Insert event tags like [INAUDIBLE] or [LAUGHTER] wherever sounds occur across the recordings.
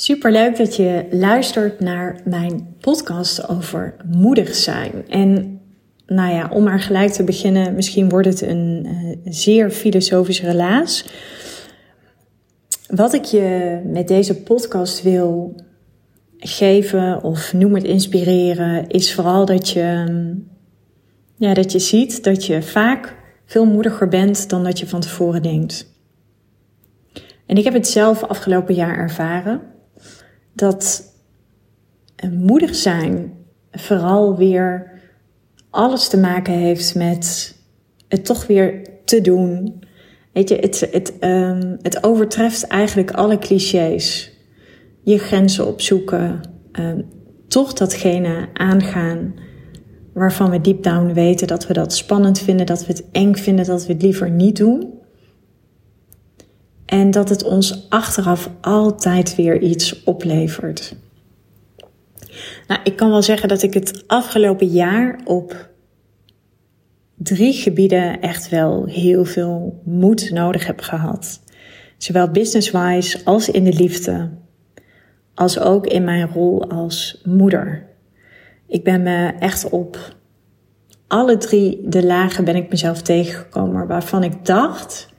Super leuk dat je luistert naar mijn podcast over moedig zijn. En nou ja, om maar gelijk te beginnen, misschien wordt het een uh, zeer filosofische relaas. Wat ik je met deze podcast wil geven of noem het inspireren, is vooral dat je, ja, dat je ziet dat je vaak veel moediger bent dan dat je van tevoren denkt. En ik heb het zelf afgelopen jaar ervaren dat moedig zijn vooral weer alles te maken heeft met het toch weer te doen. Weet je, het, het, um, het overtreft eigenlijk alle clichés. Je grenzen opzoeken, um, toch datgene aangaan waarvan we deep down weten dat we dat spannend vinden, dat we het eng vinden, dat we het liever niet doen. En dat het ons achteraf altijd weer iets oplevert. Nou, ik kan wel zeggen dat ik het afgelopen jaar op drie gebieden echt wel heel veel moed nodig heb gehad. Zowel business-wise als in de liefde, als ook in mijn rol als moeder. Ik ben me echt op alle drie de lagen ben ik mezelf tegengekomen waarvan ik dacht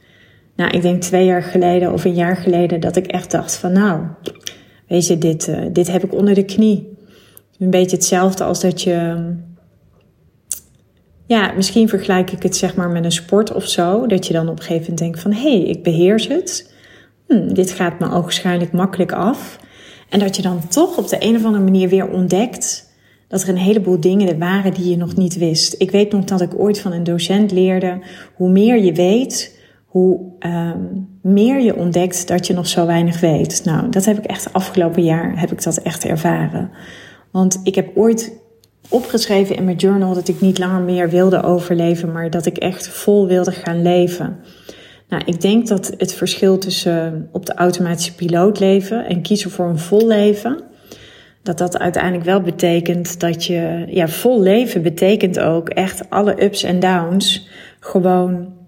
nou, ik denk twee jaar geleden of een jaar geleden dat ik echt dacht van nou, weet je, dit, uh, dit heb ik onder de knie. Een beetje hetzelfde als dat je, ja, misschien vergelijk ik het zeg maar met een sport of zo. Dat je dan op een gegeven moment denkt van hé, hey, ik beheers het. Hm, dit gaat me waarschijnlijk makkelijk af. En dat je dan toch op de een of andere manier weer ontdekt dat er een heleboel dingen waren die je nog niet wist. Ik weet nog dat ik ooit van een docent leerde, hoe meer je weet, hoe um, meer je ontdekt dat je nog zo weinig weet. Nou, dat heb ik echt afgelopen jaar heb ik dat echt ervaren. Want ik heb ooit opgeschreven in mijn journal dat ik niet langer meer wilde overleven, maar dat ik echt vol wilde gaan leven. Nou, ik denk dat het verschil tussen op de automatische piloot leven en kiezen voor een vol leven, dat dat uiteindelijk wel betekent dat je, ja, vol leven betekent ook echt alle ups en downs gewoon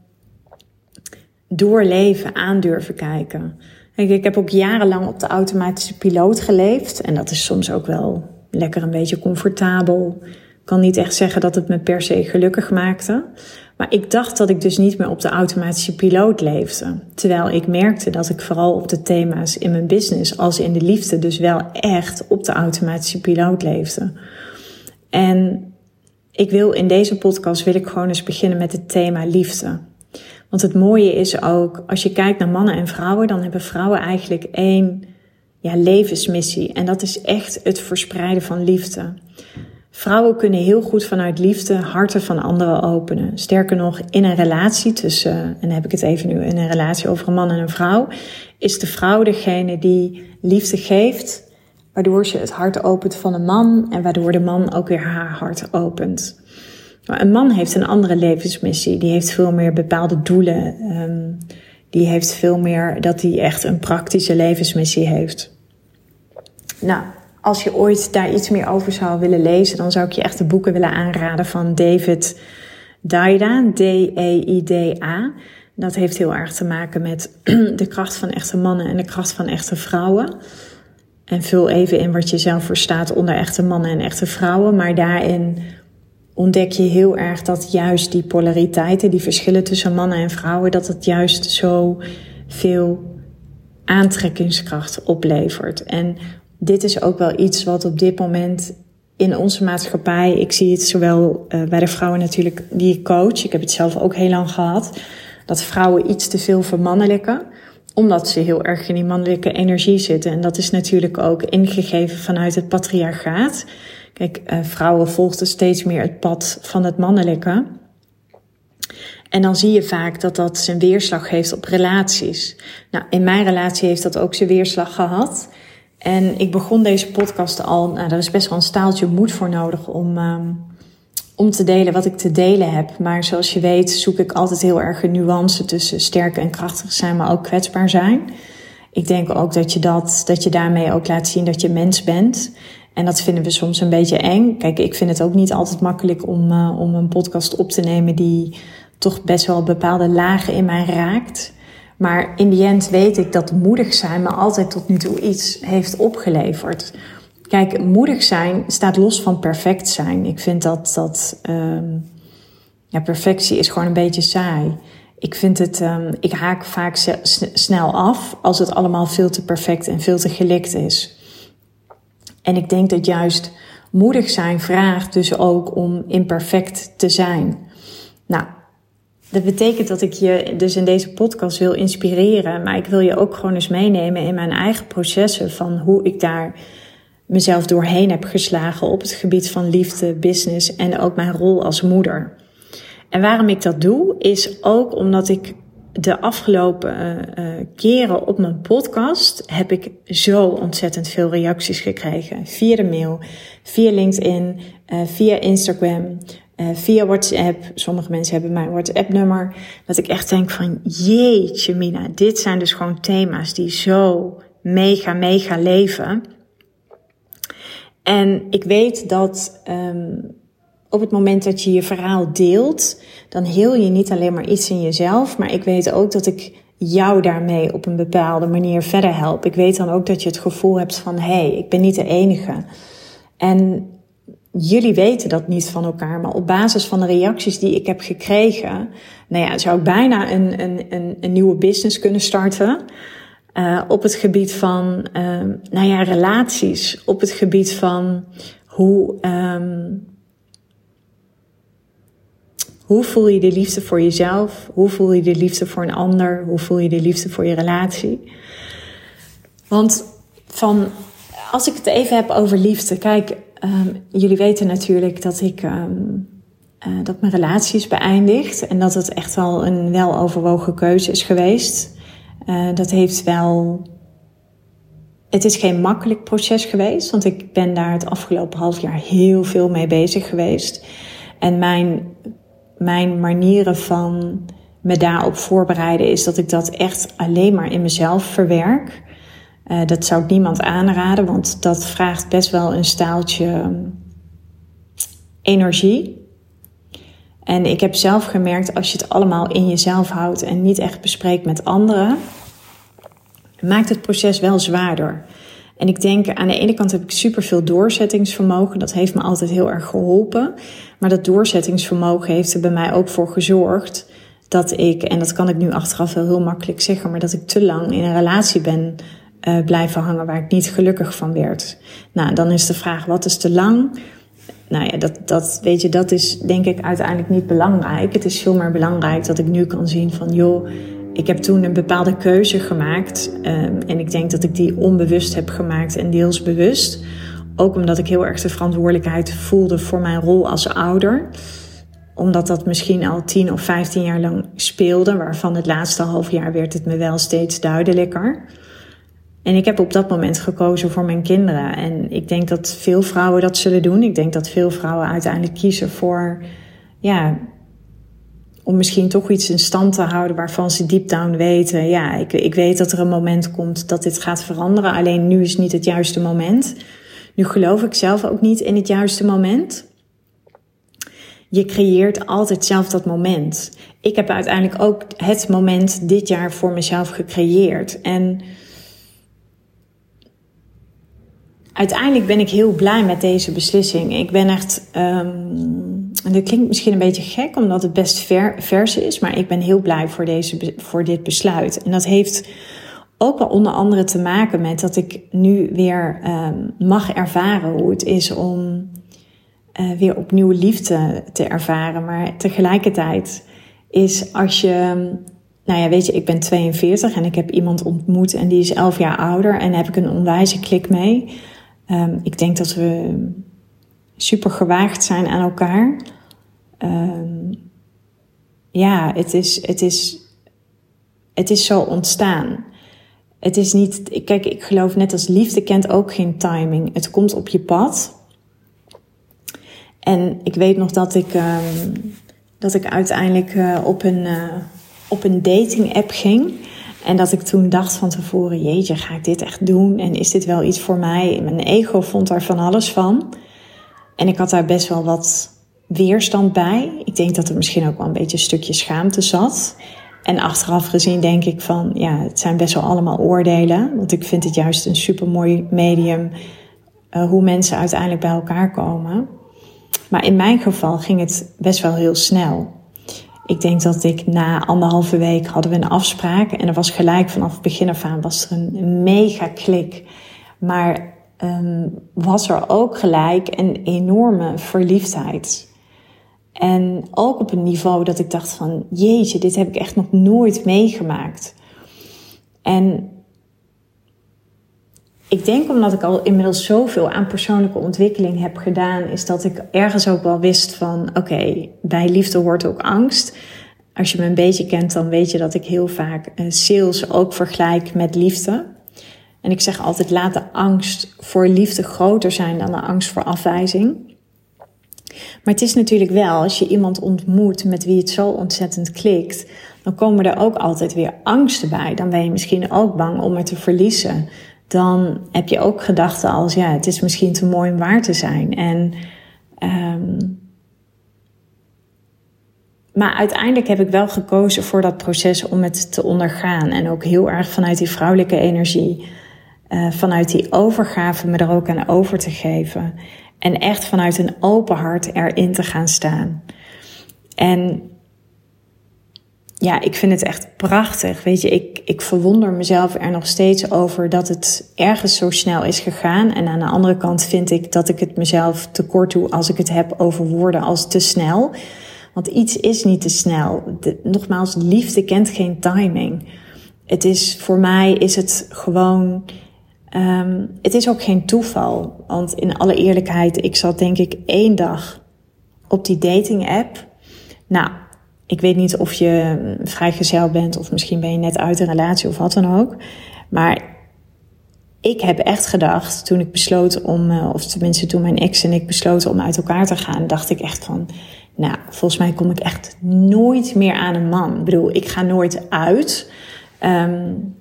doorleven, aandurven kijken. ik heb ook jarenlang op de automatische piloot geleefd. En dat is soms ook wel lekker een beetje comfortabel. Ik kan niet echt zeggen dat het me per se gelukkig maakte. Maar ik dacht dat ik dus niet meer op de automatische piloot leefde. Terwijl ik merkte dat ik vooral op de thema's in mijn business als in de liefde dus wel echt op de automatische piloot leefde. En ik wil in deze podcast wil ik gewoon eens beginnen met het thema liefde. Want het mooie is ook, als je kijkt naar mannen en vrouwen, dan hebben vrouwen eigenlijk één ja, levensmissie. En dat is echt het verspreiden van liefde. Vrouwen kunnen heel goed vanuit liefde harten van anderen openen. Sterker nog, in een relatie tussen, en dan heb ik het even nu in een relatie over een man en een vrouw, is de vrouw degene die liefde geeft, waardoor ze het hart opent van een man en waardoor de man ook weer haar hart opent. Maar een man heeft een andere levensmissie. Die heeft veel meer bepaalde doelen. Um, die heeft veel meer dat hij echt een praktische levensmissie heeft. Nou, als je ooit daar iets meer over zou willen lezen, dan zou ik je echt de boeken willen aanraden van David Daida, D-E-I-D-A. Dat heeft heel erg te maken met [CLEARS THROAT] de kracht van echte mannen en de kracht van echte vrouwen. En vul even in wat je zelf verstaat onder echte mannen en echte vrouwen. Maar daarin ontdek je heel erg dat juist die polariteiten, die verschillen tussen mannen en vrouwen, dat het juist zo veel aantrekkingskracht oplevert. En dit is ook wel iets wat op dit moment in onze maatschappij, ik zie het zowel uh, bij de vrouwen natuurlijk die ik coach, ik heb het zelf ook heel lang gehad, dat vrouwen iets te veel vermannelijken omdat ze heel erg in die mannelijke energie zitten. En dat is natuurlijk ook ingegeven vanuit het patriarchaat. Kijk, uh, vrouwen volgden steeds meer het pad van het mannelijke. En dan zie je vaak dat dat zijn weerslag heeft op relaties. Nou, in mijn relatie heeft dat ook zijn weerslag gehad. En ik begon deze podcast al, nou, er is best wel een staaltje moed voor nodig om, um, om te delen wat ik te delen heb. Maar zoals je weet zoek ik altijd heel erg een nuance tussen sterk en krachtig zijn, maar ook kwetsbaar zijn. Ik denk ook dat je dat, dat je daarmee ook laat zien dat je mens bent. En dat vinden we soms een beetje eng. Kijk, ik vind het ook niet altijd makkelijk om, uh, om een podcast op te nemen die toch best wel bepaalde lagen in mij raakt. Maar in die end weet ik dat moedig zijn me altijd tot nu toe iets heeft opgeleverd. Kijk, moedig zijn staat los van perfect zijn. Ik vind dat, dat um, ja, perfectie is gewoon een beetje saai. Ik vind het, um, ik haak vaak snel af als het allemaal veel te perfect en veel te gelikt is. En ik denk dat juist moedig zijn vraagt dus ook om imperfect te zijn. Nou, dat betekent dat ik je dus in deze podcast wil inspireren, maar ik wil je ook gewoon eens meenemen in mijn eigen processen van hoe ik daar mezelf doorheen heb geslagen op het gebied van liefde, business en ook mijn rol als moeder. En waarom ik dat doe, is ook omdat ik de afgelopen uh, keren op mijn podcast heb ik zo ontzettend veel reacties gekregen. Via de mail, via LinkedIn, uh, via Instagram, via WhatsApp. Sommige mensen hebben mijn WhatsApp-nummer. Dat ik echt denk van jeetje Mina, dit zijn dus gewoon thema's die zo mega, mega leven. En ik weet dat um, op het moment dat je je verhaal deelt, dan heel je niet alleen maar iets in jezelf, maar ik weet ook dat ik jou daarmee op een bepaalde manier verder help. Ik weet dan ook dat je het gevoel hebt van hé, hey, ik ben niet de enige. En jullie weten dat niet van elkaar, maar op basis van de reacties die ik heb gekregen, nou ja, zou ik bijna een, een, een, een nieuwe business kunnen starten. Uh, op het gebied van, uh, nou ja, relaties, op het gebied van hoe, um, hoe voel je de liefde voor jezelf? Hoe voel je de liefde voor een ander? Hoe voel je de liefde voor je relatie? Want van, als ik het even heb over liefde, kijk, um, jullie weten natuurlijk dat ik um, uh, dat mijn relatie is beëindigd en dat het echt wel een weloverwogen keuze is geweest. Uh, dat heeft wel. Het is geen makkelijk proces geweest, want ik ben daar het afgelopen half jaar heel veel mee bezig geweest. En mijn mijn manieren van me daarop voorbereiden is dat ik dat echt alleen maar in mezelf verwerk. Uh, dat zou ik niemand aanraden, want dat vraagt best wel een staaltje ehm, energie. En ik heb zelf gemerkt, als je het allemaal in jezelf houdt en niet echt bespreekt met anderen, maakt het proces wel zwaarder. En ik denk, aan de ene kant heb ik superveel doorzettingsvermogen. Dat heeft me altijd heel erg geholpen. Maar dat doorzettingsvermogen heeft er bij mij ook voor gezorgd dat ik, en dat kan ik nu achteraf wel heel makkelijk zeggen, maar dat ik te lang in een relatie ben uh, blijven hangen waar ik niet gelukkig van werd. Nou, dan is de vraag, wat is te lang? Nou ja, dat, dat, weet je, dat is denk ik uiteindelijk niet belangrijk. Het is veel meer belangrijk dat ik nu kan zien van, joh, ik heb toen een bepaalde keuze gemaakt. Um, en ik denk dat ik die onbewust heb gemaakt en deels bewust. Ook omdat ik heel erg de verantwoordelijkheid voelde voor mijn rol als ouder. Omdat dat misschien al 10 of 15 jaar lang speelde, waarvan het laatste half jaar werd het me wel steeds duidelijker. En ik heb op dat moment gekozen voor mijn kinderen. En ik denk dat veel vrouwen dat zullen doen. Ik denk dat veel vrouwen uiteindelijk kiezen voor ja, om misschien toch iets in stand te houden waarvan ze deep down weten, ja, ik, ik weet dat er een moment komt dat dit gaat veranderen, alleen nu is niet het juiste moment. Nu geloof ik zelf ook niet in het juiste moment. Je creëert altijd zelf dat moment. Ik heb uiteindelijk ook het moment dit jaar voor mezelf gecreëerd. En uiteindelijk ben ik heel blij met deze beslissing. Ik ben echt, en dit klinkt misschien een beetje gek omdat het best ver, vers is, maar ik ben heel blij voor, deze, voor dit besluit. En dat heeft ook wel onder andere te maken met dat ik nu weer um, mag ervaren hoe het is om uh, weer opnieuw liefde te ervaren. Maar tegelijkertijd is als je nou ja, weet je, ik ben 42 en ik heb iemand ontmoet en die is 11 jaar ouder en daar heb ik een onwijze klik mee. Um, ik denk dat we super gewaagd zijn aan elkaar. Um, ja, het is, het, is, het is zo ontstaan. Het is niet, kijk, ik geloof net als liefde kent ook geen timing. Het komt op je pad. En ik weet nog dat ik, um, dat ik uiteindelijk uh, op een, uh, op een dating app ging. En dat ik toen dacht van tevoren, jeetje, ga ik dit echt doen? En is dit wel iets voor mij? Mijn ego vond daar van alles van. En ik had daar best wel wat weerstand bij. Ik denk dat er misschien ook wel een beetje een stukje schaamte zat. En achteraf gezien denk ik van, ja, het zijn best wel allemaal oordelen. Want ik vind het juist een supermooi medium uh, hoe mensen uiteindelijk bij elkaar komen. Maar in mijn geval ging het best wel heel snel. Ik denk dat ik na anderhalve week hadden we een afspraak. En er was gelijk vanaf het begin af aan was er een mega klik. Maar um, was er ook gelijk een enorme verliefdheid. En ook op een niveau dat ik dacht van, jeetje, dit heb ik echt nog nooit meegemaakt. En ik denk omdat ik al inmiddels zoveel aan persoonlijke ontwikkeling heb gedaan, is dat ik ergens ook wel wist van, oké, bij liefde hoort ook angst. Als je me een beetje kent, dan weet je dat ik heel vaak eh, sales ook vergelijk met liefde. En ik zeg altijd, laat de angst voor liefde groter zijn dan de angst voor afwijzing. Maar het is natuurlijk wel, als je iemand ontmoet met wie het zo ontzettend klikt, dan komen er ook altijd weer angsten bij. Dan ben je misschien ook bang om het te verliezen. Dan heb je ook gedachten als, ja, het is misschien te mooi om waar te zijn. En, um, maar uiteindelijk heb ik wel gekozen voor dat proces om het te ondergaan. En ook heel erg vanuit die vrouwelijke energie. Uh, vanuit die overgave me er ook aan over te geven. En echt vanuit een open hart erin te gaan staan. En ja, ik vind het echt prachtig. Weet je, ik, ik verwonder mezelf er nog steeds over dat het ergens zo snel is gegaan. En aan de andere kant vind ik dat ik het mezelf tekort doe als ik het heb over woorden als te snel. Want iets is niet te snel. Nogmaals, liefde kent geen timing. Het is voor mij is het gewoon Um, het is ook geen toeval. Want in alle eerlijkheid, ik zat denk ik één dag op die dating app. Nou, ik weet niet of je vrijgezel bent of misschien ben je net uit een relatie of wat dan ook. Maar ik heb echt gedacht, toen ik besloot om, uh, of tenminste toen mijn ex en ik besloten om uit elkaar te gaan, dacht ik echt van, nou, volgens mij kom ik echt nooit meer aan een man. Ik bedoel, ik ga nooit uit. Um, eh,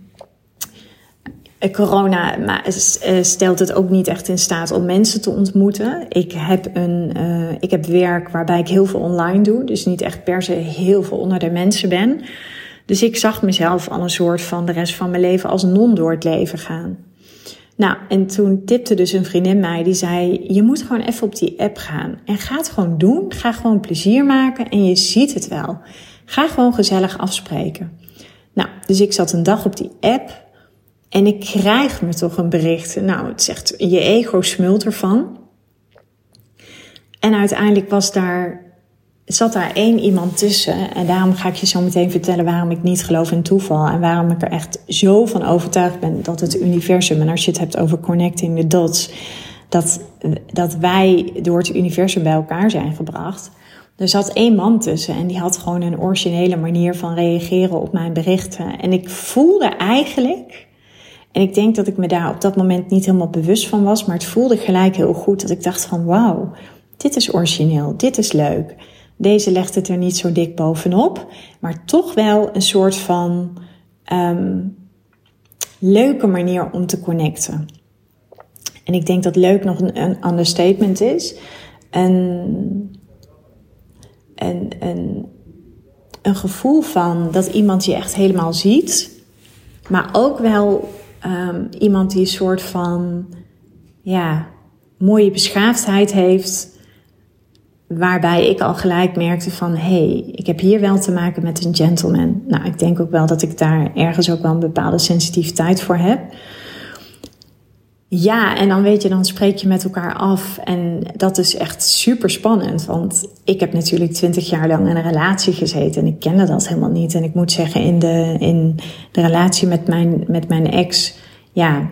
corona eh, stelt het ook niet echt in staat om mensen te ontmoeten. Ik heb, een, uh, ik heb werk waarbij ik heel veel online doe, dus niet echt per se heel veel onder de mensen ben. Dus ik zag mezelf al een soort van de rest van mijn leven als non door het leven gaan. Nou, en toen tipte dus een vriendin mij die zei: Je moet gewoon even op die app gaan. En ga het gewoon doen. Ga gewoon plezier maken en je ziet het wel. Ga gewoon gezellig afspreken. Nou, dus ik zat een dag op die app. En ik krijg me toch een bericht. Nou, het zegt, je ego smult ervan. En uiteindelijk was daar, zat daar één iemand tussen. En daarom ga ik je zo meteen vertellen waarom ik niet geloof in toeval. En waarom ik er echt zo van overtuigd ben dat het universum, en als je het hebt over connecting the dots, dat, dat wij door het universum bij elkaar zijn gebracht. Er zat één man tussen en die had gewoon een originele manier van reageren op mijn berichten. En ik voelde eigenlijk en ik denk dat ik me daar op dat moment niet helemaal bewust van was, maar het voelde gelijk heel goed dat ik dacht van wauw, dit is origineel, dit is leuk. Deze legt het er niet zo dik bovenop, maar toch wel een soort van um, leuke manier om te connecten. En ik denk dat leuk nog een, een understatement is. En, en, en een gevoel van dat iemand je echt helemaal ziet, maar ook wel um, iemand die een soort van ja, mooie beschaafdheid heeft. Waarbij ik al gelijk merkte van, hé, hey, ik heb hier wel te maken met een gentleman. Nou, ik denk ook wel dat ik daar ergens ook wel een bepaalde sensitiviteit voor heb. Ja, en dan weet je, dan spreek je met elkaar af. En dat is echt super spannend. Want ik heb natuurlijk twintig jaar lang in een relatie gezeten. En ik kende dat helemaal niet. En ik moet zeggen, in de, in de relatie met mijn, met mijn ex, ja,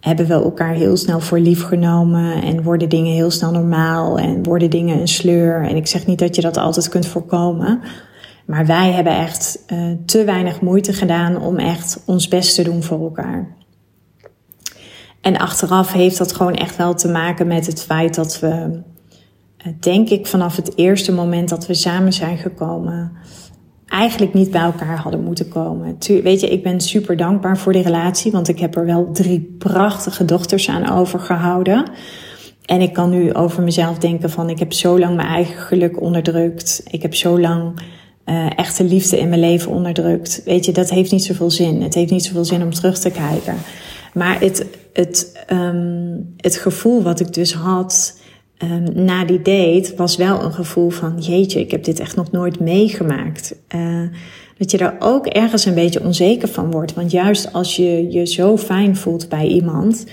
hebben we elkaar heel snel voor lief genomen. En worden dingen heel snel normaal. En worden dingen een sleur. En ik zeg niet dat je dat altijd kunt voorkomen. Maar wij hebben echt uh, te weinig moeite gedaan om echt ons best te doen voor elkaar. En achteraf heeft dat gewoon echt wel te maken met het feit dat we, eh, denk ik, vanaf het eerste moment dat we samen zijn gekomen, eigenlijk niet bij elkaar hadden moeten komen. Weet je, ik ben super dankbaar voor die relatie, want ik heb er wel drie prachtige dochters aan overgehouden. En ik kan nu over mezelf denken van, ik heb zo lang mijn eigen geluk onderdrukt. Ik heb zo lang uh, echte liefde in mijn leven onderdrukt. Weet je, dat heeft niet zoveel zin. Het heeft niet zoveel zin om terug te kijken. Maar het, het, um, het gevoel wat ik dus had um, na die date was wel een gevoel van: jeetje, ik heb dit echt nog nooit meegemaakt. Uh, dat je daar ook ergens een beetje onzeker van wordt. Want juist als je je zo fijn voelt bij iemand,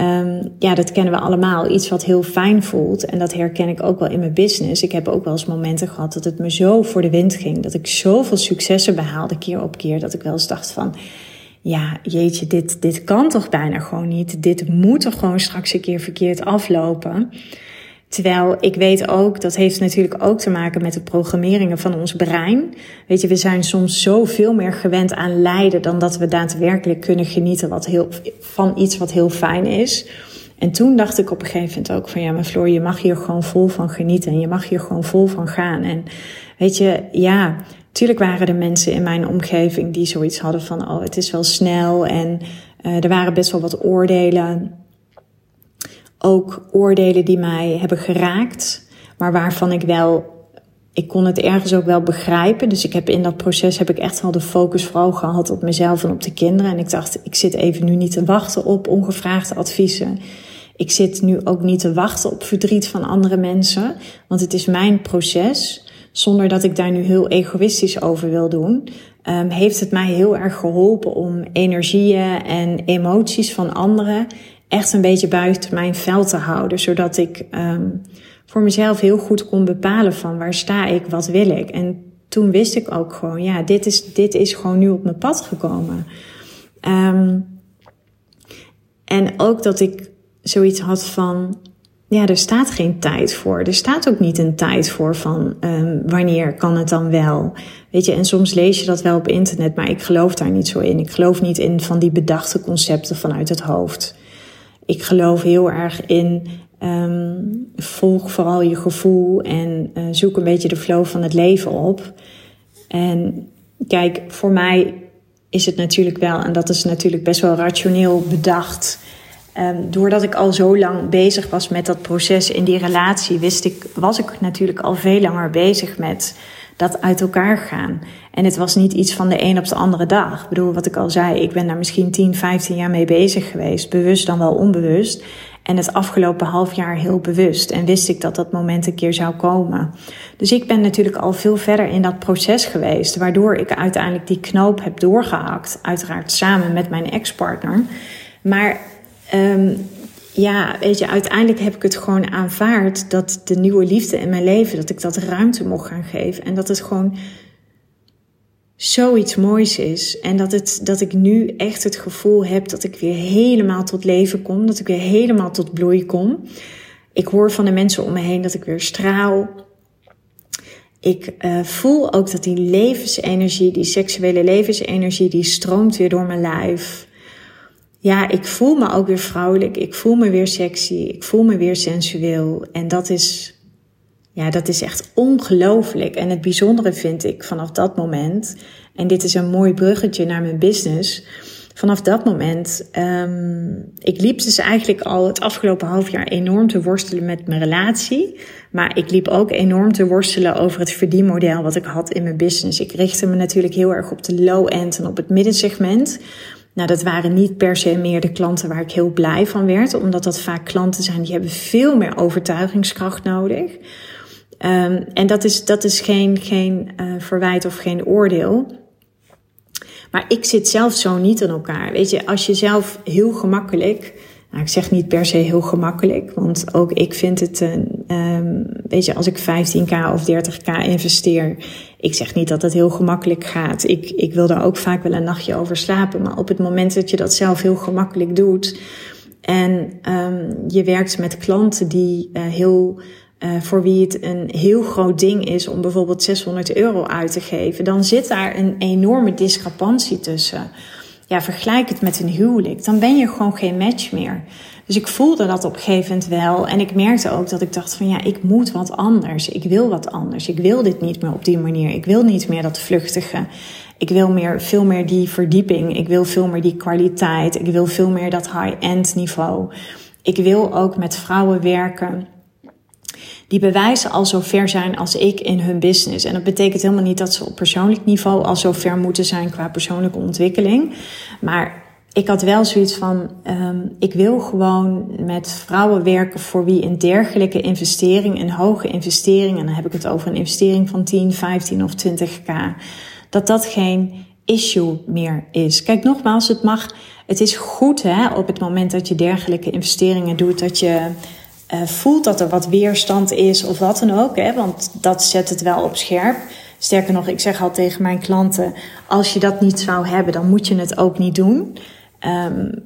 Um, ja, dat kennen we allemaal. Iets wat heel fijn voelt. En dat herken ik ook wel in mijn business. Ik heb ook wel eens momenten gehad dat het me zo voor de wind ging. Dat ik zoveel successen behaalde keer op keer. Dat ik wel eens dacht van, ja, jeetje, dit, dit kan toch bijna gewoon niet. Dit moet toch gewoon straks een keer verkeerd aflopen. Terwijl ik weet ook, dat heeft natuurlijk ook te maken met de programmeringen van ons brein. Weet je, we zijn soms zoveel meer gewend aan lijden dan dat we daadwerkelijk kunnen genieten wat heel, van iets wat heel fijn is. En toen dacht ik op een gegeven moment ook van ja, maar Floor, je mag hier gewoon vol van genieten en je mag hier gewoon vol van gaan. En weet je, ja, tuurlijk waren er mensen in mijn omgeving die zoiets hadden van oh, het is wel snel en uh, er waren best wel wat oordelen ook oordelen die mij hebben geraakt, maar waarvan ik wel, ik kon het ergens ook wel begrijpen. Dus ik heb in dat proces heb ik echt wel de focus vooral gehad op mezelf en op de kinderen. En ik dacht, ik zit even nu niet te wachten op ongevraagde adviezen. Ik zit nu ook niet te wachten op verdriet van andere mensen, want het is mijn proces. Zonder dat ik daar nu heel egoïstisch over wil doen, um, heeft het mij heel erg geholpen om energieën en emoties van anderen echt een beetje buiten mijn veld te houden. Zodat ik um, voor mezelf heel goed kon bepalen van waar sta ik, wat wil ik. En toen wist ik ook gewoon, ja, dit is, dit is gewoon nu op mijn pad gekomen. Um, en ook dat ik zoiets had van, ja, er staat geen tijd voor. Er staat ook niet een tijd voor van um, wanneer kan het dan wel. Weet je, en soms lees je dat wel op internet, maar ik geloof daar niet zo in. Ik geloof niet in van die bedachte concepten vanuit het hoofd ik geloof heel erg in um, volg vooral je gevoel en uh, zoek een beetje de flow van het leven op. En kijk, voor mij is het natuurlijk wel, en dat is natuurlijk best wel rationeel bedacht. Um, doordat ik al zo lang bezig was met dat proces in die relatie, wist ik, was ik natuurlijk al veel langer bezig met dat uit elkaar gaan. En het was niet iets van de een op de andere dag. Ik bedoel, wat ik al zei, ik ben daar misschien 10, 15 jaar mee bezig geweest. Bewust dan wel onbewust. En het afgelopen half jaar heel bewust. En wist ik dat dat moment een keer zou komen. Dus ik ben natuurlijk al veel verder in dat proces geweest. Waardoor ik uiteindelijk die knoop heb doorgehakt. Uiteraard samen met mijn ex-partner. Maar um, ja, weet je, uiteindelijk heb ik het gewoon aanvaard dat de nieuwe liefde in mijn leven, dat ik dat ruimte mocht gaan geven. En dat het gewoon zoiets moois is. En dat, het, dat ik nu echt het gevoel heb dat ik weer helemaal tot leven kom. Dat ik weer helemaal tot bloei kom. Ik hoor van de mensen om me heen dat ik weer straal. Ik uh, voel ook dat die levensenergie, die seksuele levensenergie, die stroomt weer door mijn lijf ja, ik voel me ook weer vrouwelijk. Ik voel me weer sexy. Ik voel me weer sensueel. En dat is, ja, dat is echt ongelooflijk. En het bijzondere vind ik vanaf dat moment, en dit is een mooi bruggetje naar mijn business. Vanaf dat moment, um, ik liep dus eigenlijk al het afgelopen half jaar enorm te worstelen met mijn relatie. Maar ik liep ook enorm te worstelen over het verdienmodel wat ik had in mijn business. Ik richtte me natuurlijk heel erg op de low end en op het middensegment. Nou, dat waren niet per se meer de klanten waar ik heel blij van werd, omdat dat vaak klanten zijn die hebben veel meer overtuigingskracht nodig. Um, en dat is, dat is geen, geen uh, verwijt of geen oordeel. Maar ik zit zelf zo niet in elkaar. Weet je, als je zelf heel gemakkelijk nou, ik zeg niet per se heel gemakkelijk, want ook ik vind het, um, weet je, als ik 15k of 30k investeer, ik zeg niet dat het heel gemakkelijk gaat. Ik, ik wil daar ook vaak wel een nachtje over slapen, maar op het moment dat je dat zelf heel gemakkelijk doet en um, je werkt met klanten die uh, heel, uh, voor wie het een heel groot ding is om bijvoorbeeld 600 euro uit te geven, dan zit daar een enorme discrepantie tussen ja, vergelijk het met een huwelijk. Dan ben je gewoon geen match meer. Dus ik voelde dat op gegeven wel. En ik merkte ook dat ik dacht van ja, ik moet wat anders. Ik wil wat anders. Ik wil dit niet meer op die manier. Ik wil niet meer dat vluchtige. Ik wil meer, veel meer die verdieping. Ik wil veel meer die kwaliteit. Ik wil veel meer dat high-end niveau. Ik wil ook met vrouwen werken die bewijzen al zo ver zijn als ik in hun business. En dat betekent helemaal niet dat ze op persoonlijk niveau al zo ver moeten zijn qua persoonlijke ontwikkeling. Maar ik had wel zoiets van, um, ik wil gewoon met vrouwen werken voor wie een dergelijke investering, een hoge investering, en dan heb ik het over een investering van 10, 15 of 20k, dat dat geen issue meer is. Kijk, nogmaals, het mag, het is goed hè, op het moment dat je dergelijke investeringen doet, dat je uh, voelt dat er wat weerstand is of wat dan ook, hè, want dat zet het wel op scherp. Sterker nog, ik zeg al tegen mijn klanten: als je dat niet zou hebben, dan moet je het ook niet doen. Um,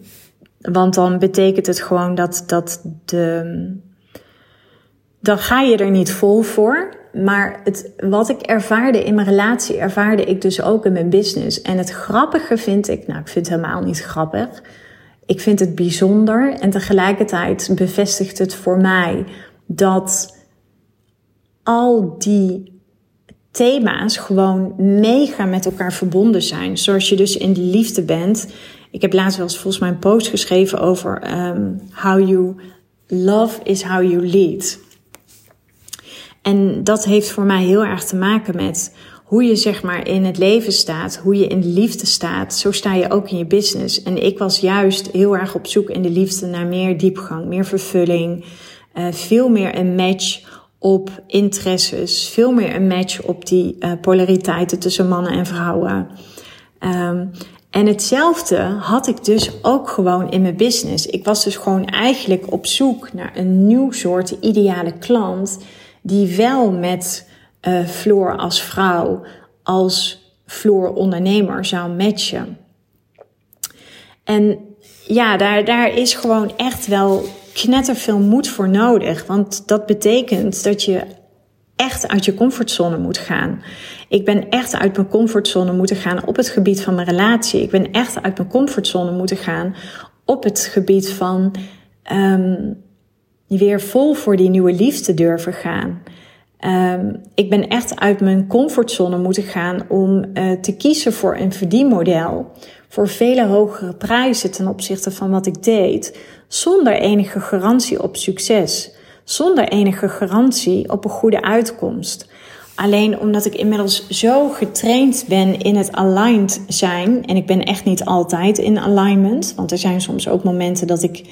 want dan betekent het gewoon dat, dat de. Dan ga je er niet vol voor. Maar het, wat ik ervaarde in mijn relatie, ervaarde ik dus ook in mijn business. En het grappige vind ik, nou, ik vind het helemaal niet grappig. Ik vind het bijzonder en tegelijkertijd bevestigt het voor mij dat al die thema's gewoon mega met elkaar verbonden zijn. Zoals je dus in de liefde bent. Ik heb laatst wel eens volgens mij een post geschreven over um, how you love is how you lead. En dat heeft voor mij heel erg te maken met hoe je zeg maar in het leven staat, hoe je in de liefde staat. Zo sta je ook in je business. En ik was juist heel erg op zoek in de liefde naar meer diepgang, meer vervulling, uh, veel meer een match op interesses, veel meer een match op die uh, polariteiten tussen mannen en vrouwen. Um, en hetzelfde had ik dus ook gewoon in mijn business. Ik was dus gewoon eigenlijk op zoek naar een nieuw soort ideale klant die wel met uh, Floor als vrouw, als Floor ondernemer zou matchen. En ja, daar, daar is gewoon echt wel knetterveel moed voor nodig. Want dat betekent dat je echt uit je comfortzone moet gaan. Ik ben echt uit mijn comfortzone moeten gaan op het gebied van mijn relatie. Ik ben echt uit mijn comfortzone moeten gaan op het gebied van um, weer vol voor die nieuwe liefde durven gaan. Um, ik ben echt uit mijn comfortzone moeten gaan om uh, te kiezen voor een verdienmodel. Voor vele hogere prijzen ten opzichte van wat ik deed. Zonder enige garantie op succes. Zonder enige garantie op een goede uitkomst. Alleen omdat ik inmiddels zo getraind ben in het aligned zijn. En ik ben echt niet altijd in alignment. Want er zijn soms ook momenten dat ik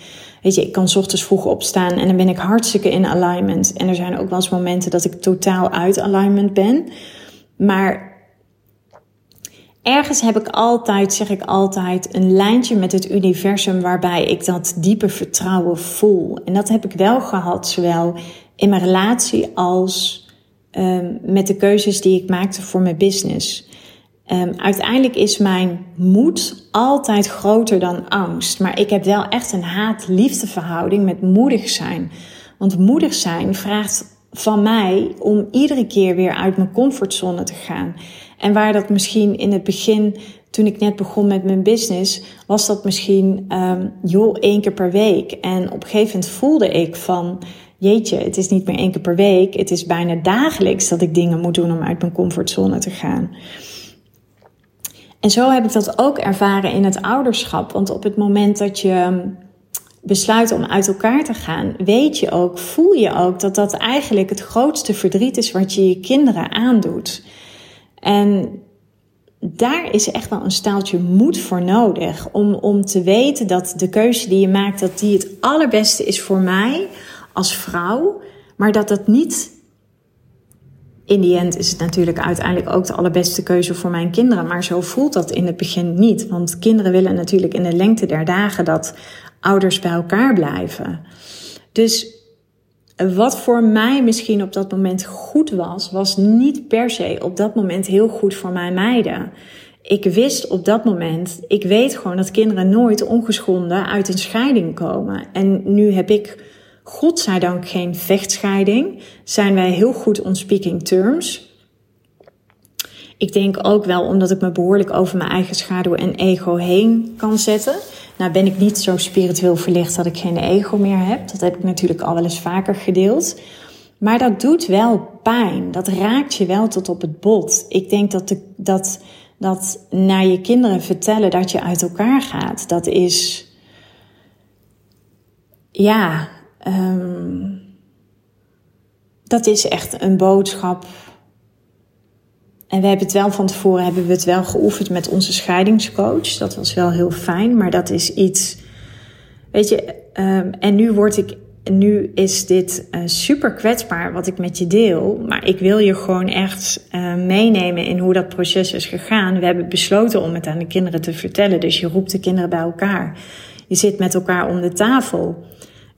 Weet je, ik kan ochtends vroeg opstaan en dan ben ik hartstikke in alignment. En er zijn ook wel eens momenten dat ik totaal uit alignment ben. Maar ergens heb ik altijd, zeg ik altijd, een lijntje met het universum waarbij ik dat diepe vertrouwen voel. En dat heb ik wel gehad, zowel in mijn relatie als um, met de keuzes die ik maakte voor mijn business. Um, uiteindelijk is mijn moed altijd groter dan angst. Maar ik heb wel echt een haat-liefde verhouding met moedig zijn. Want moedig zijn vraagt van mij om iedere keer weer uit mijn comfortzone te gaan. En waar dat misschien in het begin, toen ik net begon met mijn business, was dat misschien, um, joh, één keer per week. En op een gegeven moment voelde ik van, jeetje, het is niet meer één keer per week. Het is bijna dagelijks dat ik dingen moet doen om uit mijn comfortzone te gaan. En zo heb ik dat ook ervaren in het ouderschap. Want op het moment dat je besluit om uit elkaar te gaan, weet je ook, voel je ook dat dat eigenlijk het grootste verdriet is wat je je kinderen aandoet. En daar is echt wel een staaltje moed voor nodig om, om te weten dat de keuze die je maakt, dat die het allerbeste is voor mij als vrouw, maar dat dat niet in die end is het natuurlijk uiteindelijk ook de allerbeste keuze voor mijn kinderen. Maar zo voelt dat in het begin niet. Want kinderen willen natuurlijk in de lengte der dagen dat ouders bij elkaar blijven. Dus wat voor mij misschien op dat moment goed was, was niet per se op dat moment heel goed voor mijn meiden. Ik wist op dat moment, ik weet gewoon dat kinderen nooit ongeschonden uit een scheiding komen. En nu heb ik godzijdank geen vechtscheiding. Zijn wij heel goed on speaking terms. Ik denk ook wel omdat ik me behoorlijk over mijn eigen schaduw en ego heen kan zetten. Nou ben ik niet zo spiritueel verlicht dat ik geen ego meer heb. Dat heb ik natuurlijk al wel eens vaker gedeeld. Maar dat doet wel pijn. Dat raakt je wel tot op het bot. Ik denk dat, de, dat, dat naar je kinderen vertellen dat je uit elkaar gaat, dat is. Ja, Um, dat is echt een boodschap. En we hebben het wel van tevoren hebben we het wel geoefend met onze scheidingscoach. Dat was wel heel fijn, maar dat is iets. Weet je, um, en nu word ik. Nu is dit uh, super kwetsbaar wat ik met je deel. Maar ik wil je gewoon echt uh, meenemen in hoe dat proces is gegaan. We hebben besloten om het aan de kinderen te vertellen. Dus je roept de kinderen bij elkaar. Je zit met elkaar om de tafel.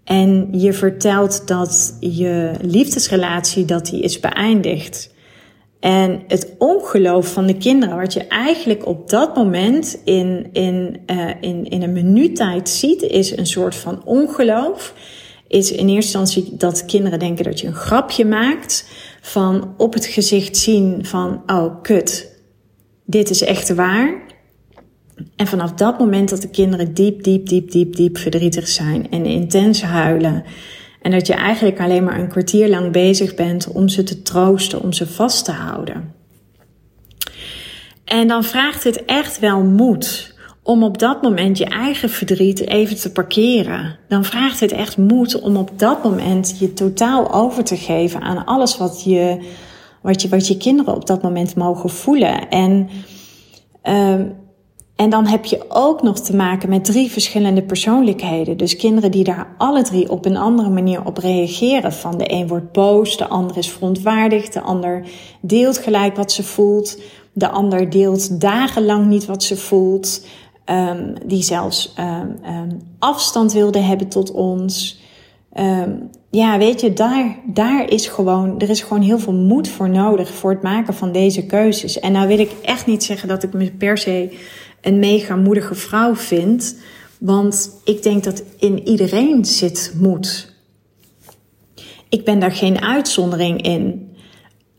En je vertelt dat je liefdesrelatie dat die is beëindigd. En het ongeloof van de kinderen, wat je eigenlijk op dat moment in, in, uh, in, in een minuuttijd ziet, is een soort van ongeloof. Is in eerste instantie dat kinderen denken dat je een grapje maakt. Van op het gezicht zien van, oh kut, dit is echt waar. En vanaf dat moment dat de kinderen diep, diep, diep, diep, diep verdrietig zijn en intens huilen. En dat je eigenlijk alleen maar een kwartier lang bezig bent om ze te troosten, om ze vast te houden. En dan vraagt het echt wel moed om op dat moment je eigen verdriet even te parkeren. Dan vraagt het echt moed om op dat moment je totaal over te geven aan alles wat je, wat je, wat je kinderen op dat moment mogen voelen. En uh, en dan heb je ook nog te maken met drie verschillende persoonlijkheden. Dus kinderen die daar alle drie op een andere manier op reageren. Van de een wordt boos, de ander is verontwaardigd, de ander deelt gelijk wat ze voelt. De ander deelt dagenlang niet wat ze voelt. Um, die zelfs um, um, afstand wilde hebben tot ons. ja, weet je, daar, daar is gewoon, er is gewoon heel veel moed voor nodig voor het maken van deze keuzes. En nou wil ik echt niet zeggen dat ik me per se een mega moedige vrouw vind. Want ik denk dat in iedereen zit moed. Ik ben daar geen uitzondering in.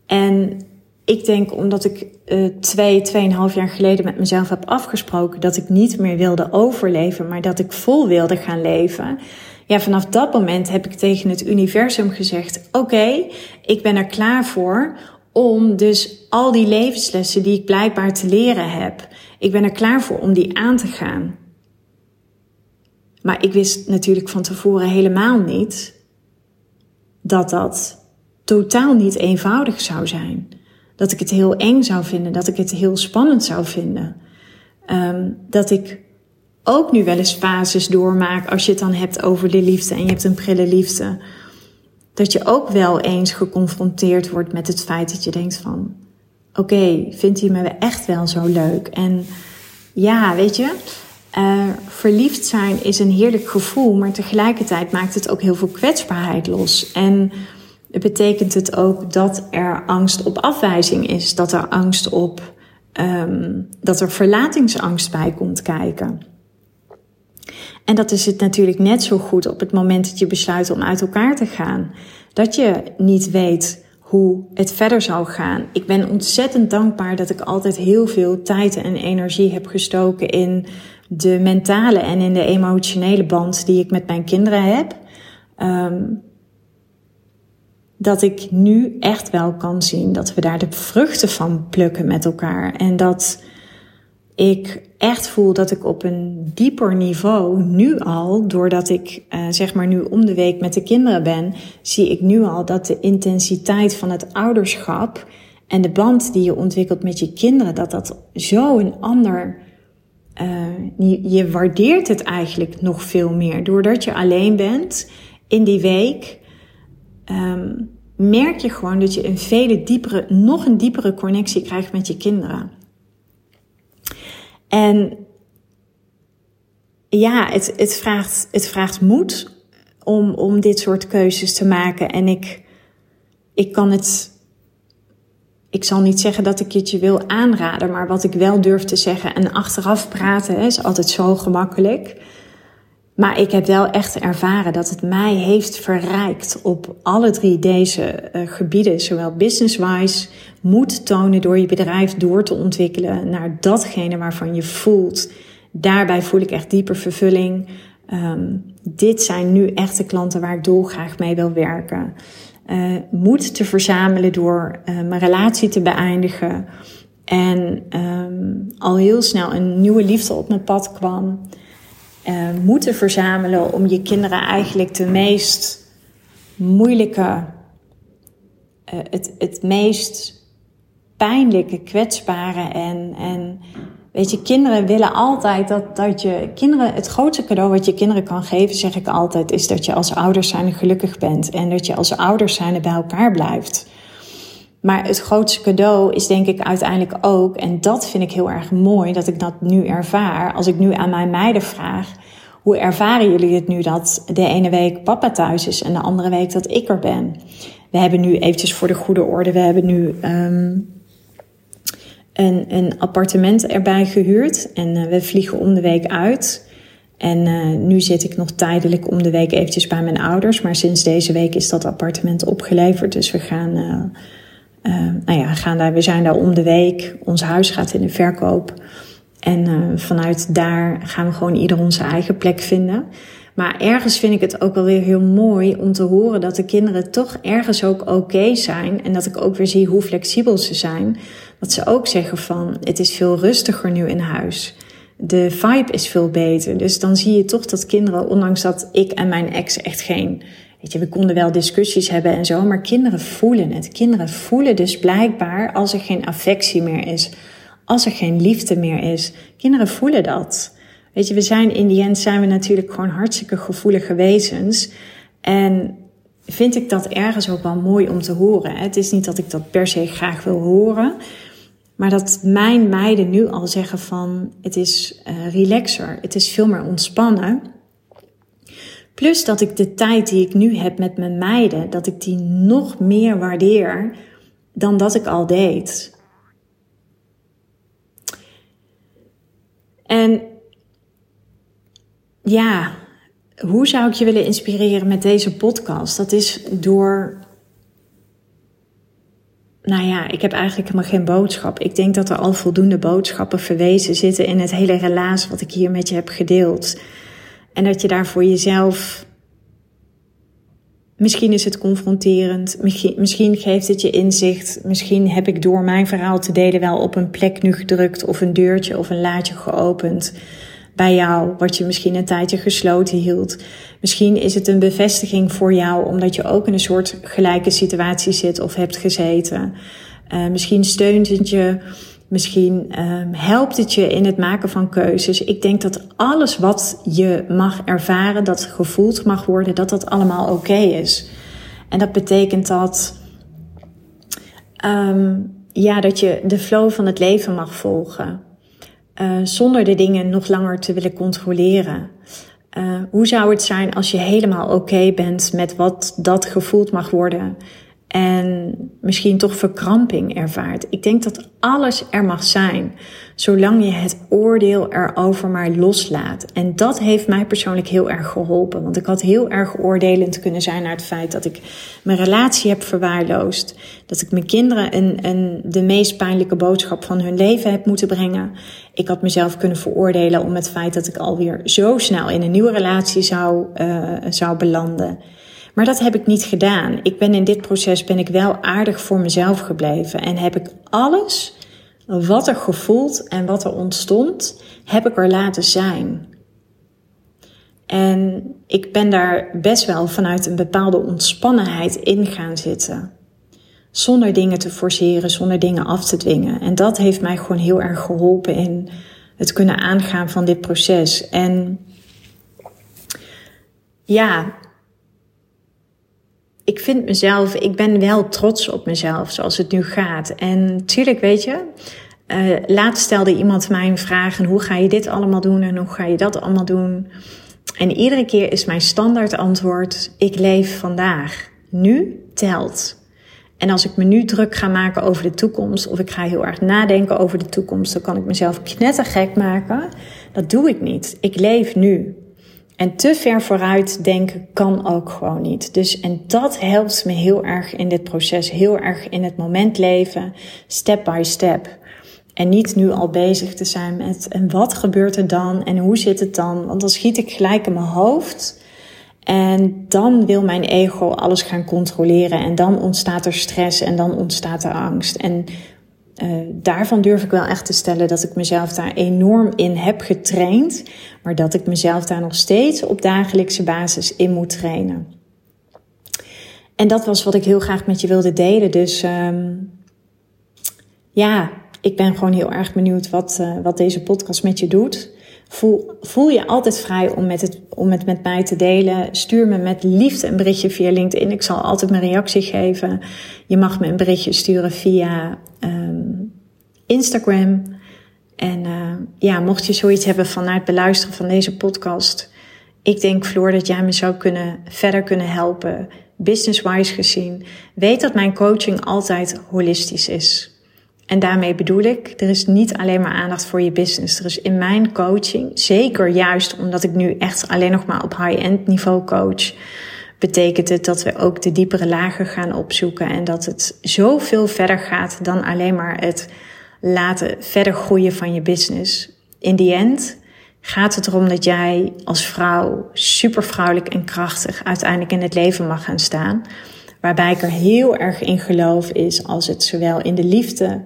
En ik denk omdat ik uh, twee, tweeënhalf jaar geleden met mezelf heb afgesproken dat ik niet meer wilde overleven, maar dat ik vol wilde gaan leven. Ja, vanaf dat moment heb ik tegen het universum gezegd: Oké, ik ben er klaar voor om dus al die levenslessen die ik blijkbaar te leren heb, ik ben er klaar voor om die aan te gaan. Maar ik wist natuurlijk van tevoren helemaal niet dat dat totaal niet eenvoudig zou zijn. Dat ik het heel eng zou vinden, dat ik het heel spannend zou vinden. Um, dat ik ook nu wel eens fases doormaak als je het dan hebt over de liefde en je hebt een prille liefde. Dat je ook wel eens geconfronteerd wordt met het feit dat je denkt van oké, vindt hij me echt wel zo leuk? En ja, weet je, uh, verliefd zijn is een heerlijk gevoel, maar tegelijkertijd maakt het ook heel veel kwetsbaarheid los. En het betekent het ook dat er angst op afwijzing is, dat er angst op, um, dat er verlatingsangst bij komt kijken. En dat is het natuurlijk net zo goed op het moment dat je besluit om uit elkaar te gaan. Dat je niet weet hoe het verder zou gaan. Ik ben ontzettend dankbaar dat ik altijd heel veel tijd en energie heb gestoken in de mentale en in de emotionele band die ik met mijn kinderen heb. Um, dat ik nu echt wel kan zien dat we daar de vruchten van plukken met elkaar. En dat ik echt voel dat ik op een dieper niveau nu al, doordat ik uh, zeg maar nu om de week met de kinderen ben, zie ik nu al dat de intensiteit van het ouderschap en de band die je ontwikkelt met je kinderen, dat dat zo een ander. Uh, je, waardeert het eigenlijk nog veel meer. Doordat je alleen bent in die week, um, merk je gewoon dat je een vele diepere, nog een diepere connectie krijgt met je kinderen. En ja, het, het, vraagt, het vraagt moed om, om dit soort keuzes te maken. En ik, ik kan het. Ik zal niet zeggen dat ik het je wil aanraden, maar wat ik wel durf te zeggen en achteraf praten is altijd zo gemakkelijk. Maar ik heb wel echt ervaren dat het mij heeft verrijkt op alle drie deze uh, gebieden, zowel business-wise, moed tonen door je bedrijf door te ontwikkelen naar datgene waarvan je voelt. Daarbij voel ik echt dieper vervulling. Um, dit zijn nu echte klanten waar ik dolgraag mee wil werken. Uh, moed te verzamelen door uh, mijn relatie te beëindigen. En um, al heel snel een nieuwe liefde op mijn pad kwam uh, moeten verzamelen om je kinderen eigenlijk de meest moeilijke uh, het, het meest pijnlijke, kwetsbare en, en weet je, kinderen willen altijd dat, dat je kinderen, het grootste cadeau wat je kinderen kan geven, zeg ik altijd, is dat je als ouders zijn gelukkig bent en dat je als ouders zijn bij elkaar blijft. Maar het grootste cadeau is denk ik uiteindelijk ook, en dat vind ik heel erg mooi dat ik dat nu ervaar. Als ik nu aan mijn meiden vraag, hoe ervaren jullie het nu dat de ene week papa thuis is en de andere week dat ik er ben? We hebben nu eventjes voor de goede orde, we hebben nu um, een, een appartement erbij gehuurd en uh, we vliegen om de week uit. En uh, nu zit ik nog tijdelijk om de week eventjes bij mijn ouders, maar sinds deze week is dat appartement opgeleverd, dus we gaan... Uh, uh, nou ja, gaan daar, we zijn daar om de week. Ons huis gaat in de verkoop. En uh, vanuit daar gaan we gewoon ieder onze eigen plek vinden. Maar ergens vind ik het ook wel weer heel mooi om te horen dat de kinderen toch ergens ook oké zijn. En dat ik ook weer zie hoe flexibel ze zijn. Dat ze ook zeggen van het is veel rustiger nu in huis. De vibe is veel beter. Dus dan zie je toch dat kinderen, ondanks dat ik en mijn ex echt geen Weet je, we konden wel discussies hebben en zo, maar kinderen voelen het. Kinderen voelen dus blijkbaar als er geen affectie meer is, als er geen liefde meer is. Kinderen voelen dat. Weet je, we zijn in die end zijn we natuurlijk gewoon hartstikke gevoelige wezens. En vind ik dat ergens ook wel mooi om te horen. Het is niet dat ik dat per se graag wil horen. Maar dat mijn meiden nu al zeggen van het is uh, relaxer, het is veel meer ontspannen. Plus dat ik de tijd die ik nu heb met mijn meiden, dat ik die nog meer waardeer dan dat ik al deed. En ja, hoe zou ik je willen inspireren met deze podcast? Dat is door. Nou ja, ik heb eigenlijk helemaal geen boodschap. Ik denk dat er al voldoende boodschappen verwezen zitten in het hele relaas wat ik hier met je heb gedeeld. En dat je daar voor jezelf. Misschien is het confronterend, misschien geeft het je inzicht, misschien heb ik door mijn verhaal te delen wel op een plek nu gedrukt of een deurtje of een laadje geopend bij jou, wat je misschien een tijdje gesloten hield. Misschien is het een bevestiging voor jou, omdat je ook in een soort gelijke situatie zit of hebt gezeten. Uh, misschien steunt het je Misschien um, helpt het je in het maken van keuzes. Ik denk dat alles wat je mag ervaren, dat gevoeld mag worden, dat dat allemaal oké is. En dat betekent dat, um, ja, dat je de flow van het leven mag volgen. Uh, zonder de dingen nog langer te willen controleren. Uh, hoe zou het zijn als je helemaal oké bent met wat dat gevoeld mag worden? En misschien toch verkramping ervaart. Ik denk dat alles er mag zijn, zolang je het oordeel erover maar loslaat. En dat heeft mij persoonlijk heel erg geholpen, want ik had heel erg oordelend kunnen zijn naar het feit dat ik mijn relatie heb verwaarloosd, dat ik mijn kinderen een, een, de meest pijnlijke boodschap van hun leven heb moeten brengen. Ik had mezelf kunnen veroordelen om het feit dat ik alweer zo snel in een nieuwe relatie zou, uh, zou belanden. Maar dat heb ik niet gedaan. Ik ben in dit proces ben ik wel aardig voor mezelf gebleven en heb ik alles wat er gevoeld en wat er ontstond, heb ik er laten zijn. En ik ben daar best wel vanuit een bepaalde ontspannenheid in gaan zitten. Zonder dingen te forceren, zonder dingen af te dwingen. En dat heeft mij gewoon heel erg geholpen in het kunnen aangaan van dit proces. En ja, ik vind mezelf, ik ben wel trots op mezelf zoals het nu gaat. En tuurlijk, weet je, uh, laatst stelde iemand mij een vraag: en hoe ga je dit allemaal doen en hoe ga je dat allemaal doen? En iedere keer is mijn standaard antwoord: ik leef vandaag. Nu telt. En als ik me nu druk ga maken over de toekomst, of ik ga heel erg nadenken over de toekomst, dan kan ik mezelf knettergek maken. Dat doe ik niet. Ik leef nu. En te ver vooruit denken kan ook gewoon niet. Dus, en dat helpt me heel erg in dit proces, heel erg in het moment leven, step by step. En niet nu al bezig te zijn met en wat gebeurt er dan en hoe zit het dan? Want dan schiet ik gelijk in mijn hoofd. En dan wil mijn ego alles gaan controleren. En dan ontstaat er stress en dan ontstaat er angst. En uh, daarvan durf ik wel echt te stellen dat ik mezelf daar enorm in heb getraind, maar dat ik mezelf daar nog steeds op dagelijkse basis in moet trainen. en dat was wat ik heel graag met je wilde delen. Dus um, ja, ik ben gewoon heel erg benieuwd wat, uh, wat deze podcast met je doet. Voel, voel je altijd vrij om, met het, om het met mij te delen. Stuur me met liefde een berichtje via LinkedIn. Ik zal altijd mijn reactie geven. Je mag me een berichtje sturen via um, Instagram. En uh, ja, mocht je zoiets hebben van het beluisteren van deze podcast. Ik denk, Floor, dat jij me zou kunnen, verder kunnen helpen, business-wise gezien. Weet dat mijn coaching altijd holistisch is. En daarmee bedoel ik, er is niet alleen maar aandacht voor je business. Er is in mijn coaching, zeker juist omdat ik nu echt alleen nog maar op high-end niveau coach, betekent het dat we ook de diepere lagen gaan opzoeken en dat het zoveel verder gaat dan alleen maar het laten verder groeien van je business. In die end gaat het erom dat jij als vrouw super vrouwelijk en krachtig uiteindelijk in het leven mag gaan staan. Waarbij ik er heel erg in geloof is als het zowel in de liefde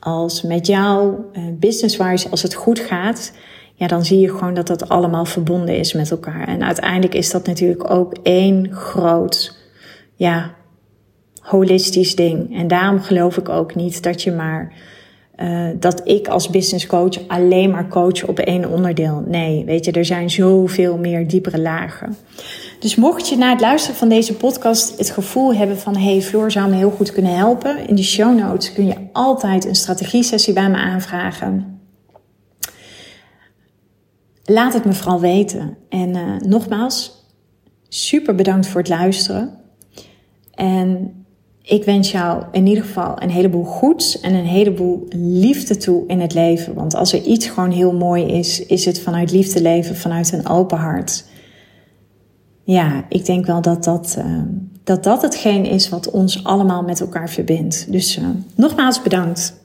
als met jou, eh, business-wise, als het goed gaat, ja, dan zie je gewoon dat dat allemaal verbonden is met elkaar. En uiteindelijk is dat natuurlijk ook één groot, ja, holistisch ding. En daarom geloof ik ook niet dat je maar uh, dat ik als business coach alleen maar coach op één onderdeel. Nee, weet je, er zijn zoveel meer diepere lagen. Dus mocht je na het luisteren van deze podcast het gevoel hebben van... hey, Floor zou me heel goed kunnen helpen... in de show notes kun je altijd een strategie-sessie bij me aanvragen. Laat het me vooral weten. En uh, nogmaals, super bedankt voor het luisteren. En ik wens jou in ieder geval een heleboel goeds en een heleboel liefde toe in het leven. Want als er iets gewoon heel mooi is, is het vanuit liefde leven, vanuit een open hart. Ja, ik denk wel dat dat, uh, dat, dat hetgeen is wat ons allemaal met elkaar verbindt. Dus uh, nogmaals bedankt.